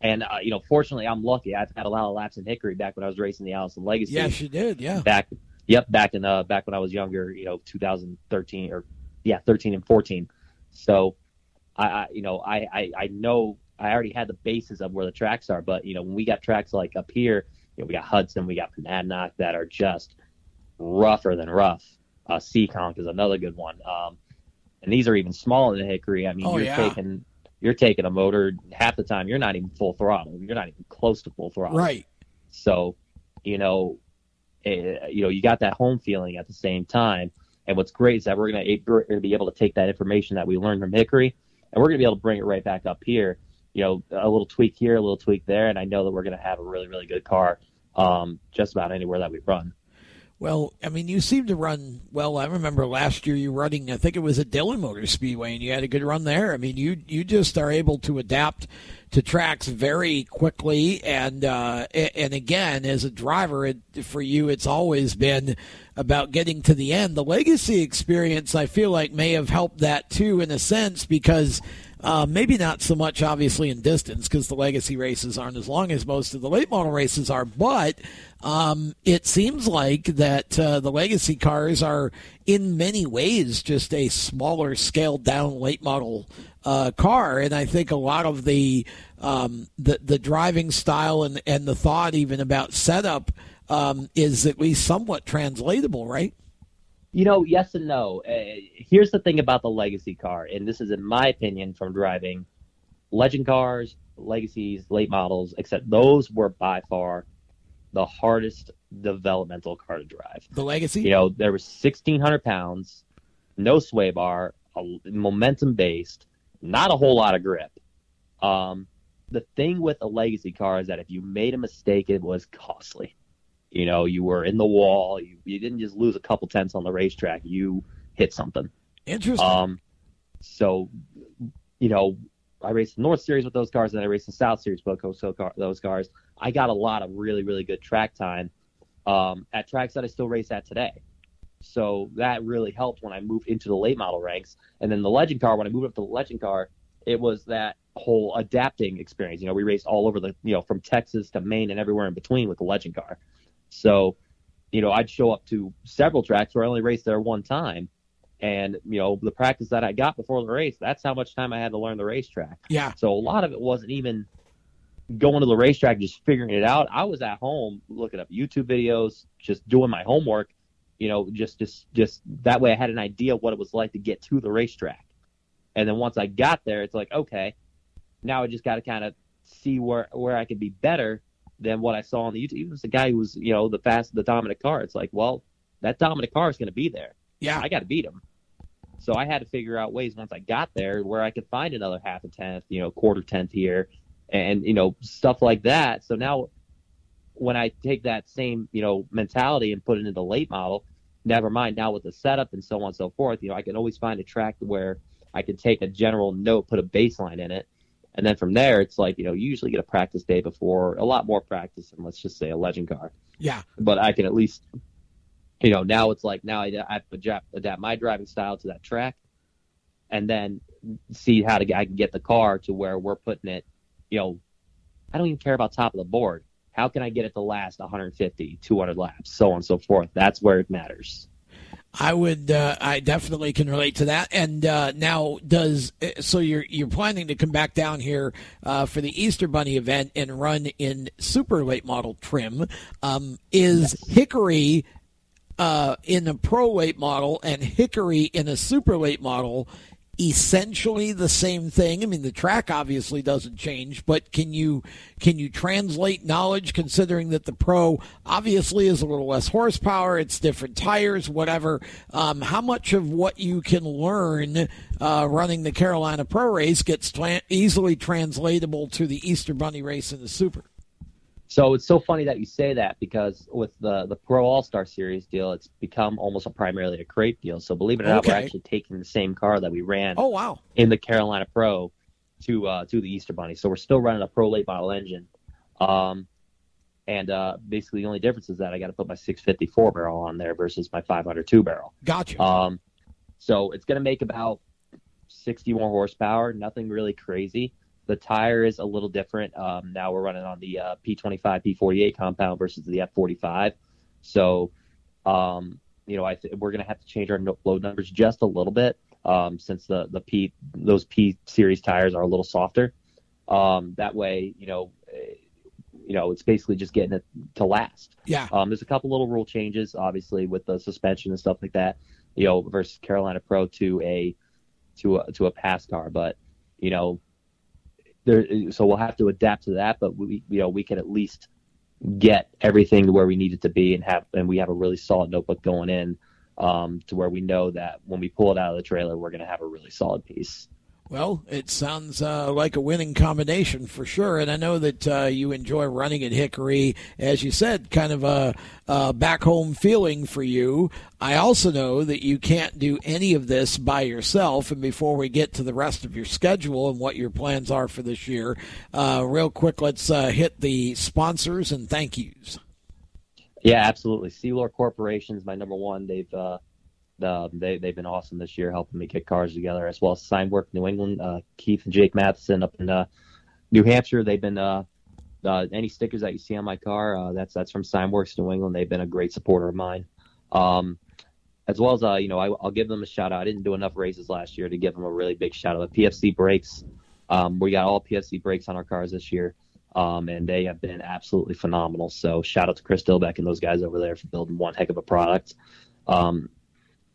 And uh, you know, fortunately, I'm lucky. I've had a lot of laps in Hickory back when I was racing the Allison Legacy. Yes, you did. Yeah. Back, yep, back in uh, back when I was younger. You know, 2013 or yeah, 13 and 14. So, I, I you know, I, I I know I already had the basis of where the tracks are. But you know, when we got tracks like up here you know, we got Hudson, we got Monadnock that are just rougher than rough. Uh, Seekonk is another good one. Um, and these are even smaller than Hickory. I mean, oh, you're yeah. taking you're taking a motor half the time. You're not even full throttle. You're not even close to full throttle. Right. So, you know, eh, you know, you got that home feeling at the same time. And what's great is that we're we're gonna be able to take that information that we learned from Hickory, and we're gonna be able to bring it right back up here. You know, a little tweak here, a little tweak there, and I know that we're gonna have a really, really good car um, just about anywhere that we run. Well, I mean, you seem to run well. I remember last year you running. I think it was at Dillon Motor Speedway, and you had a good run there. I mean, you you just are able to adapt to tracks very quickly, and uh, and again, as a driver, it, for you, it's always been about getting to the end. The legacy experience, I feel like, may have helped that too, in a sense, because uh, maybe not so much, obviously, in distance because the legacy races aren't as long as most of the late model races are. But um, it seems like that uh, the legacy cars are, in many ways, just a smaller, scaled down late model uh, car. And I think a lot of the um, the, the driving style and, and the thought, even about setup, um, is at least somewhat translatable, right? You know, yes and no. Uh, here's the thing about the legacy car, and this is in my opinion from driving legend cars, legacies, late models, except those were by far the hardest developmental car to drive. The legacy? You know, there was 1,600 pounds, no sway bar, momentum based, not a whole lot of grip. Um, the thing with a legacy car is that if you made a mistake, it was costly. You know, you were in the wall. You, you didn't just lose a couple tenths on the racetrack. You hit something. Interesting. Um, so, you know, I raced the North Series with those cars, and I raced the South Series with those cars. I got a lot of really, really good track time um, at tracks that I still race at today. So that really helped when I moved into the late model ranks. And then the legend car, when I moved up to the legend car, it was that whole adapting experience. You know, we raced all over the, you know, from Texas to Maine and everywhere in between with the legend car. So, you know, I'd show up to several tracks where I only raced there one time. And, you know, the practice that I got before the race, that's how much time I had to learn the racetrack. Yeah. So a lot of it wasn't even going to the racetrack, just figuring it out. I was at home looking up YouTube videos, just doing my homework, you know, just, just, just that way I had an idea what it was like to get to the racetrack. And then once I got there, it's like, okay, now I just got to kind of see where, where I could be better than what I saw on the YouTube. Even the guy who was, you know, the fast, the dominant car. It's like, well, that dominant car is going to be there. Yeah, I got to beat him. So I had to figure out ways once I got there where I could find another half a tenth, you know, quarter tenth here, and you know stuff like that. So now, when I take that same you know mentality and put it into late model, never mind now with the setup and so on and so forth. You know, I can always find a track where I can take a general note, put a baseline in it, and then from there, it's like, you know, you usually get a practice day before, a lot more practice than let's just say a legend car. Yeah. But I can at least, you know, now it's like, now I, I have to adapt, adapt my driving style to that track and then see how to I can get the car to where we're putting it, you know, I don't even care about top of the board. how can I get it to last 150, 200 laps, so on and so forth. That's where it matters. I would, uh, I definitely can relate to that. And uh, now, does so you're you're planning to come back down here uh, for the Easter Bunny event and run in super late model trim? Um, is yes. Hickory uh, in a pro late model and Hickory in a super late model essentially the same thing? I mean, the track obviously doesn't change, but can you can you translate knowledge considering that the Pro obviously is a little less horsepower, it's different tires, whatever? Um, how much of what you can learn uh, running the Carolina Pro race gets tra- easily translatable to the Easter Bunny race in the Super? So it's so funny that you say that because with the the Pro All Star Series deal, it's become almost a primarily a crate deal. So believe it or not, we're actually taking the same car that we ran. Oh wow! In the Carolina Pro to uh, to the Easter Bunny. So we're still running a Pro late model engine. Um, and uh, basically the only difference is that I got to put my 654 barrel on there versus my 502 barrel. Gotcha. Um, so it's going to make about 60 more horsepower. Nothing really crazy. The tire is a little different. Um, now we're running on the uh, P25, P48 compound versus the F45. So, um, you know, I th- we're going to have to change our load numbers just a little bit um, since the the P those P series tires are a little softer. Um, that way, you know, eh, you know, it's basically just getting it to last. Yeah. Um, there's a couple little rule changes, obviously, with the suspension and stuff like that. You know, versus Carolina Pro to a to a to a PASS car, but you know, there, so we'll have to adapt to that. But we, you know, we can at least get everything to where we need it to be and have, and we have a really solid notebook going in um, to where we know that when we pull it out of the trailer, we're going to have a really solid piece. Well, it sounds uh, like a winning combination for sure. And I know that uh, you enjoy running at Hickory, as you said, kind of a, a, back home feeling for you. I also know that you can't do any of this by yourself. And before we get to the rest of your schedule and what your plans are for this year, uh, real quick, let's uh, hit the sponsors and thank yous. Yeah, absolutely. Sealor Corporation is my number one. They've uh, they they've been awesome this year, helping me get cars together, as well as Sign Work New England. Uh, Keith and Jake Matheson up in uh, New Hampshire. They've been uh, uh, any stickers that you see on my car. Uh, that's that's from Signworks New England. They've been a great supporter of mine. Um, as well as uh, you know, I, will give them a shout out. I didn't do enough races last year to give them a really big shout out. The PFC brakes. Um, we got all PFC brakes on our cars this year. Um, and they have been absolutely phenomenal. So shout out to Chris Dilbeck and those guys over there for building one heck of a product. Um,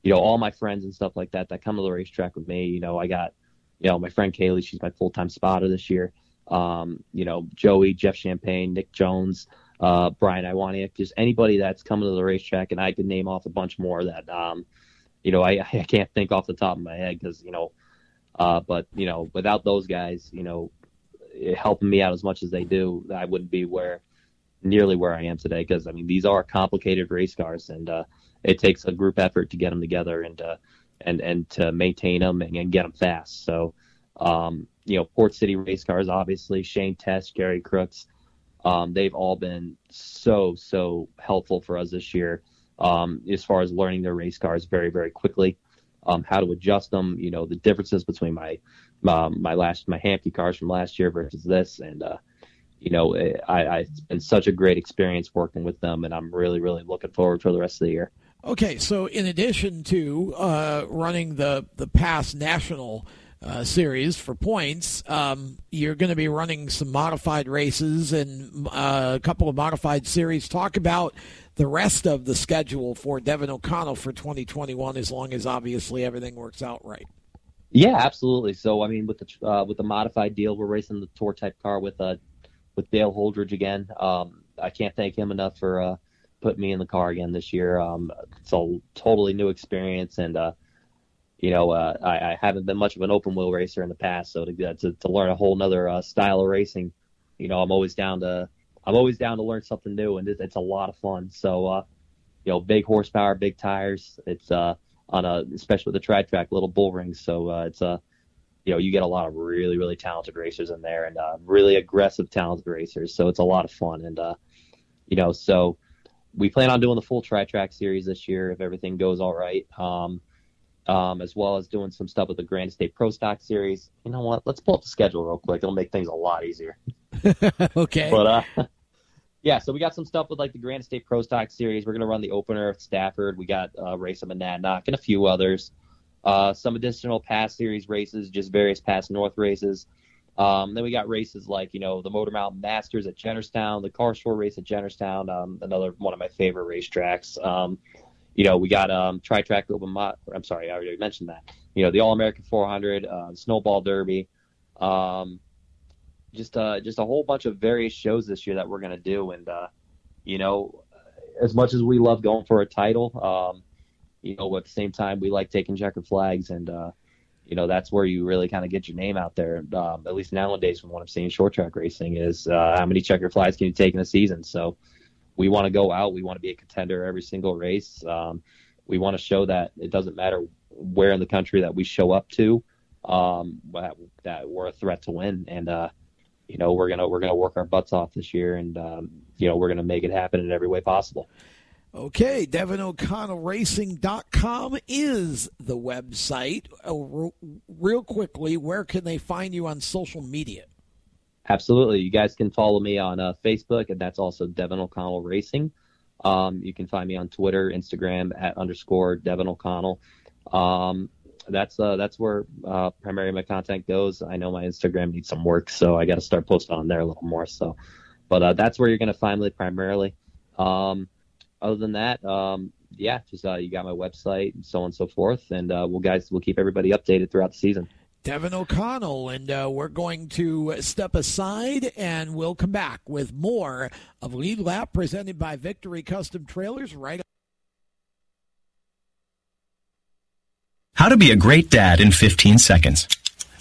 you know, all my friends and stuff like that that come to the racetrack with me. You know, I got, you know, my friend Kaylee, she's my full time spotter this year. Um, you know, Joey, Jeff Champagne, Nick Jones, uh, Brian Iwaniak, just anybody that's coming to the racetrack, and I could name off a bunch more that, um, you know, I, I can't think off the top of my head because, you know, uh, but you know, without those guys, you know, helping me out as much as they do, I wouldn't be where nearly where I am today. Because I mean, these are complicated race cars, and uh, it takes a group effort to get them together and uh, and and to maintain them and, and get them fast. So, um, you know, Port City race cars, obviously, Shane Test, Gary Crooks, um, they've all been so so helpful for us this year um, as far as learning their race cars very very quickly. Um, how to adjust them, you know, the differences between my my last my Hamke cars from last year versus this, and uh, you know, I, I, it's been such a great experience working with them, and I'm really really looking forward for the rest of the year. Okay, so in addition to uh, running the the PASS national uh, series for points, um, you're going to be running some modified races and uh, a couple of modified series. Talk about the rest of the schedule for Devin O'Connell for 2021, as long as obviously everything works out right. Yeah, absolutely. So I mean, with the uh, with the modified deal, we're racing the tour type car with uh with Dale Holdridge again. Um, I can't thank him enough for uh, put me in the car again this year. Um, it's a totally new experience, and uh, you know, uh, I, I, haven't been much of an open wheel racer in the past, so to to, to learn a whole other uh, style of racing, you know, I'm always down to I'm always down to learn something new, and it, it's a lot of fun. So, uh, you know, big horsepower, big tires. It's uh, on a especially with the tri track, little bull rings. So uh, it's a uh, you know, you get a lot of really, really talented racers in there and uh, really aggressive, talented racers. So it's a lot of fun. And, uh, you know, so we plan on doing the full tri track series this year if everything goes all right. Um, um, as well as doing some stuff with the Granite State Pro Stock Series. You know what? Let's pull up the schedule real quick. It'll make things a lot easier. okay. But uh, yeah, so we got some stuff with like the Granite State Pro Stock Series. We're gonna run the opener at Stafford. We got uh, race of Monadnock and a few others. Uh, some additional PASS series races, just various PASS North races. Um, then we got races like you know the Motor Mountain Masters at Jennerstown, the CARS Tour race at Jennerstown, um, another one of my favorite racetracks. Um, you know we got um, Tri Track Open. Mo- I'm sorry, I already mentioned that. You know the All American 400, uh, Snowball Derby. Um, just uh, just a whole bunch of various shows this year that we're gonna do, and uh, you know, as much as we love going for a title, um, you know, at the same time we like taking checkered flags, and uh, you know that's where you really kind of get your name out there. Um, at least nowadays, from what I'm seeing short track racing, is uh, how many checkered flags can you take in a season? So we want to go out, we want to be a contender every single race. Um, we want to show that it doesn't matter where in the country that we show up to, um, that, that we're a threat to win, and uh, you know we're gonna we're gonna work our butts off this year, and um, you know we're gonna make it happen in every way possible. Okay, DevinO'ConnellRacing.com is the website. Uh, real quickly, where can they find you on social media? Absolutely. You guys can follow me on uh, Facebook, and that's also Devin O'Connell Racing. Um, you can find me on Twitter, Instagram at underscore Devin O'Connell. Um, that's uh, that's where uh, primarily my content goes. I know my Instagram needs some work, so I got to start posting on there a little more. So, but uh, that's where you're going to find me primarily. Um, other than that, um, yeah, just uh, you got my website and so on and so forth, and uh, we'll guys we'll keep everybody updated throughout the season. Devin O'Connell, and uh, we're going to step aside and we'll come back with more of Lead Lap presented by Victory Custom Trailers right How to be a great dad in 15 seconds.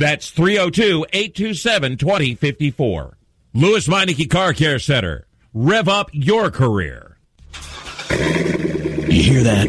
That's 302-827-2054. Lewes Meineke Car Care Center. Rev up your career. You hear that?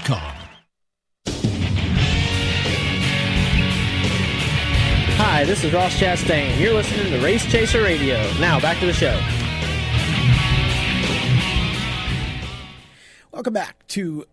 Hi, Hi, this is Ross Chastain. You're listening to Race Chaser Radio. Now, back to the show. Welcome back to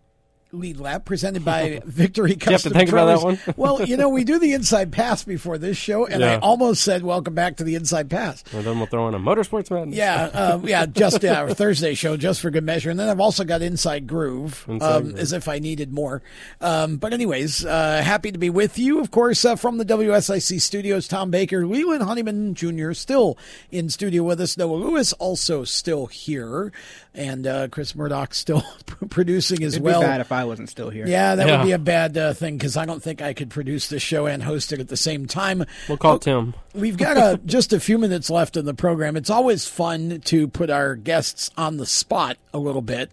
Lead Lap presented by Victory you have to Custom think about that one? well, you know, we do the Inside Pass before this show, and I almost said welcome back to the Inside Pass. And then we'll throw in a motorsports madness. Yeah, um, yeah, just yeah, our Thursday show, just for good measure, and then I've also got Inside Groove, Inside um, Groove. as if I needed more. Um, but anyways, uh, happy to be with you, of course, uh, from the WSIC studios. Tom Baker, Leland Honeyman Jr. still in studio with us. Noah Lewis also still here, and uh, Chris Murdoch still producing as It'd well. be bad if I wasn't still here. Yeah, that Yeah. would be a bad uh, thing because I don't think I could produce the show and host it at the same time. We'll call Tim. We've got uh just a few minutes left in the program. It's always fun to put our guests on the spot a little bit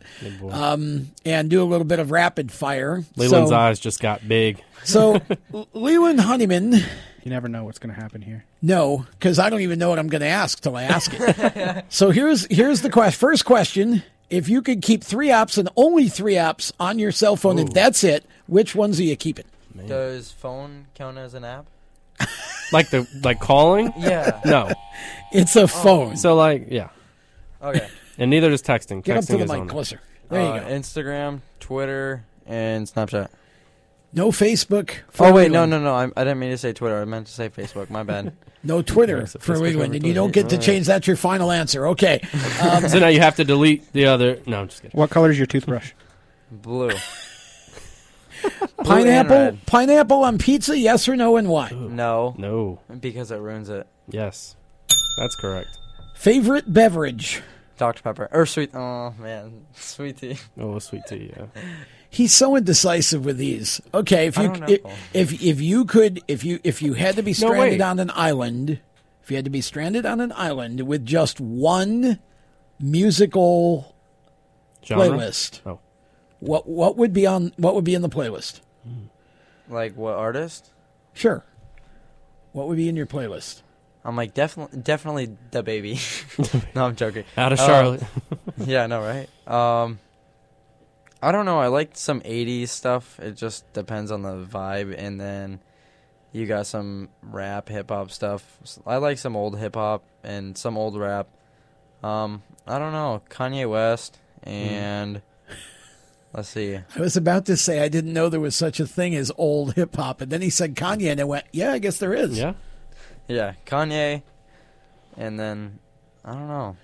um, and do a little bit of rapid fire. Leland's so, eyes just got big. So, L- Leland Honeyman, You never know what's going to happen here. no, because I don't even know what I'm going to ask till I ask it. so here's here's the quest. First question: If you could keep three apps and only three apps on your cell phone, and that's it, which ones are you keeping? Does phone count as an app? Like the like calling? Yeah. No. It's a phone. So like yeah. Okay. And neither does texting. Get up to the mic on there. closer. There you Uh, go. Instagram, Twitter, and Snapchat. No Facebook. For Oh wait, no, no, no! I, I didn't mean to say Twitter. I meant to say Facebook. My bad. No Twitter Yes, for Facebook Leland, over and you don't get to change. That's your final answer. Okay. Um, So now you have to delete the other. No, I'm just kidding. What color is your toothbrush? Blue. Blue pineapple. Pineapple on pizza? Yes or no, and why? No, No. because it ruins it. Yes. That's correct. Favorite beverage? Dr Pepper or sweet. Oh man, sweet tea. Oh, sweet tea. Yeah. He's so indecisive with these. Okay, if you if, if if you could if you if you had to be stranded wait. on an island, if you had to be stranded on an island with just one musical Genre? playlist, Oh. what what would be on what would be in the playlist? Like what artist? Sure. What would be in your playlist? I'm like definitely, definitely the baby. no, I'm joking. Out of Uh, Charlotte. yeah, no, right? Um, I don't know. I like some '80s stuff. It just depends on the vibe, and then you got some rap, hip hop stuff. I like some old hip hop and some old rap. Um, I don't know. Kanye West and let's see. I was about to say I didn't know there was such a thing as old hip hop, and then he said Kanye, and I went, "Yeah, I guess there is." yeah. Yeah, Kanye, and then I don't know.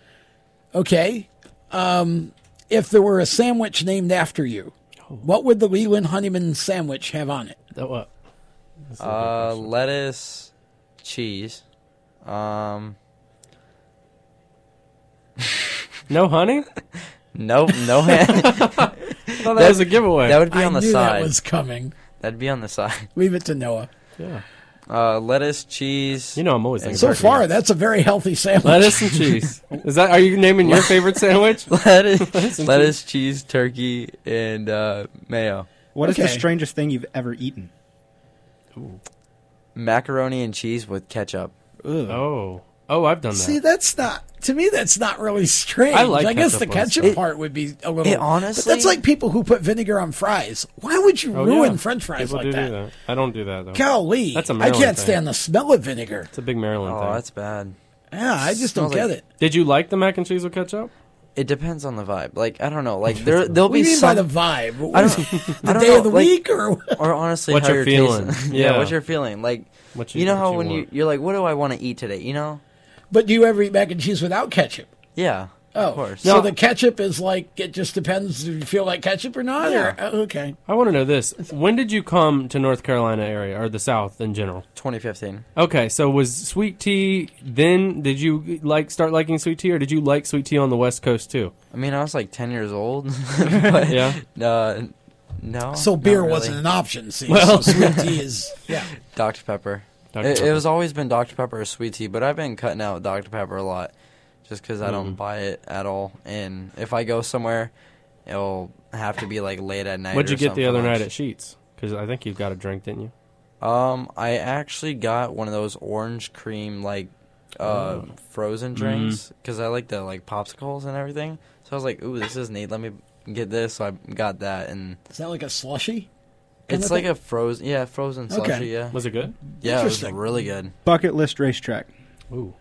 Okay. Um, if there were a sandwich named after you, what would the Leland Honeyman sandwich have on it? That what? That's a good Uh, question. lettuce, cheese. Um, no honey. nope, no hand. Oh, that was a giveaway. That would be I on the knew side. that was coming. That'd be on the side. Leave it to Noah. yeah. Uh, lettuce, cheese. You know I'm always thinking So turkey. far, that's a very healthy sandwich. Lettuce and cheese. Is that? Are you naming your favorite sandwich? lettuce, Lettuce lettuce, cheese, turkey, and uh, mayo. What is the strangest thing you've ever eaten? Macaroni and cheese with ketchup. Oh. Oh, I've done that. See, that's not to me. That's not really strange. I like guess ketchup the ketchup stuff. part would be a little. it but that's like people who put vinegar on fries. Why would you Oh, ruin yeah. French fries People like do that? do that. I don't do that though. Golly, That's a I Maryland I can't thing. stand the smell of vinegar. It's a big Maryland Oh, thing. Oh, that's bad. Yeah, I just don't get like- it. Did you like the mac and cheese with ketchup? It depends on the vibe. Like I don't know. Like there, there'll What be mean some. by the vibe? What I don't, it, I the don't day know, of the like- week, or or honestly, What how you're you're feeling. Yeah. yeah, what you're feeling. Like What you, know what how when you you're like, what do I want to eat today? You know? But do you ever eat mac and cheese without ketchup? Yeah. Oh, of course. So No. the ketchup is like it just depends if you feel like ketchup or not. Yeah. Or, oh, okay. I want to know this. When did you come to North Carolina area or the South in general? 2015. Okay, so was sweet tea then? Did you like start liking sweet tea, or did you like sweet tea on the West Coast too? I mean, I was like 10 years old. but, Yeah. Uh, no. So not beer really. wasn't an option. See, Well- so sweet tea is yeah. Dr. Pepper. Dr. It, it Pepper. was always been Dr. Pepper or sweet tea, but I've been cutting out Dr. Pepper a lot just because I don't Mhm. buy it at all. And if I go somewhere, it'll have to be like late at night. What'd or you get the other for night at Sheetz? Because I think you've got a drink, didn't you? Um, I actually got one of those orange cream like uh Oh. frozen drinks because I like the like popsicles and everything. So I was like, "Ooh, this is neat. Let me get this." So I got that, and Is that like a slushy? It's like a frozen, yeah, frozen slushy. Okay. Yeah, Was it good? Yeah, it was Interesting. really good. Bucket list racetrack. Ooh,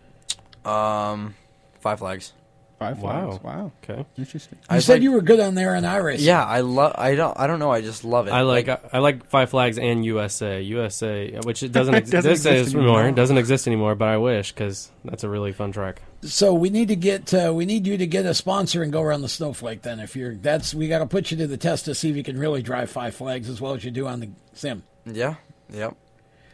Um, Five Flags. Five Wow. flags. Wow. okay. Interesting. You I said like- you were good on there in iRacing. Yeah, I love. I don't. I don't know. I just love it. I like, I like Five Flags and USA. USA, which it doesn't, ex- Doesn't this exist is anymore. more. It doesn't exist anymore, but I wish because that's a really fun track. So we need to get uh, we need you to get a sponsor and go around the snowflake. Then, if you're that's we got to put you to the test to see if you can really drive five flags as well as you do on the sim. Yeah. Yep.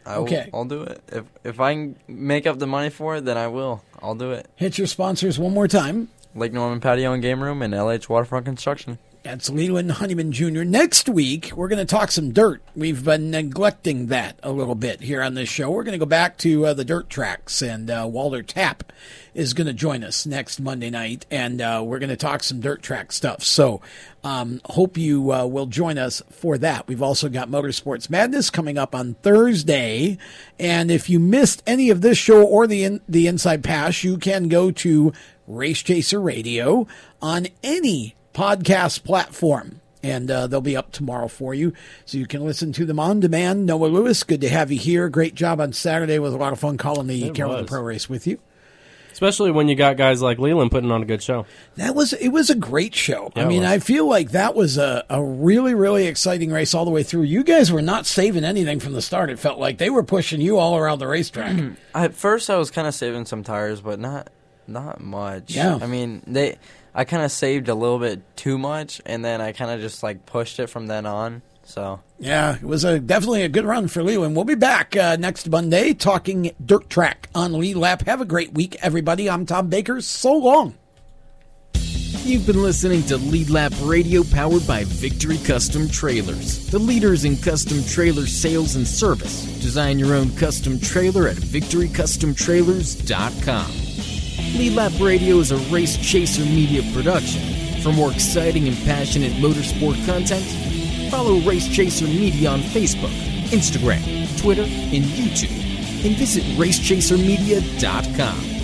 I Okay. Will, I'll do it. If if I can make up the money for it, then I will. I'll do it. Hit your sponsors one more time. Lake Norman Patio and Game Room and LH Waterfront Construction. That's Leland Honeyman Jr. Next week, we're going to talk some dirt. We've been neglecting that a little bit here on this show. We're going to go back to uh, the dirt tracks, and uh, Walter Tapp is going to join us next Monday night, and uh, we're going to talk some dirt track stuff. So, um, hope you uh, will join us for that. We've also got Motorsports Madness coming up on Thursday, and if you missed any of this show or the in, the Inside Pass, you can go to Race Chaser Radio on any podcast platform. And uh, they'll be up tomorrow for you. So you can listen to them on demand. Noah Lewis, good to have you here. Great job on Saturday. with a lot of fun calling the It Carolina was. Pro Race with you. Especially when you got guys like Leland putting on a good show. That was it was a great show. Yeah, I mean. I feel like that was a, a really, really exciting race all the way through. You guys were not saving anything from the start. It felt like they were pushing you all around the racetrack. At first, I was kind of saving some tires, but not not much. Yeah. I mean, they. I kind of saved a little bit too much, and then I kind of just like pushed it from then on. So Yeah, it was a definitely a good run for Lee, and We'll be back uh, next Monday talking dirt track on Lead Lap. Have a great week, everybody. I'm Tom Baker. So long. You've been listening to Lead Lap Radio powered by Victory Custom Trailers, the leaders in custom trailer sales and service. Design your own custom trailer at victorycustomtrailers.com. Lead Lap Radio is a race chaser media production. For more exciting and passionate motorsport content, follow Race Chaser Media on Facebook, Instagram, Twitter, and YouTube, and visit racechasermedia.com.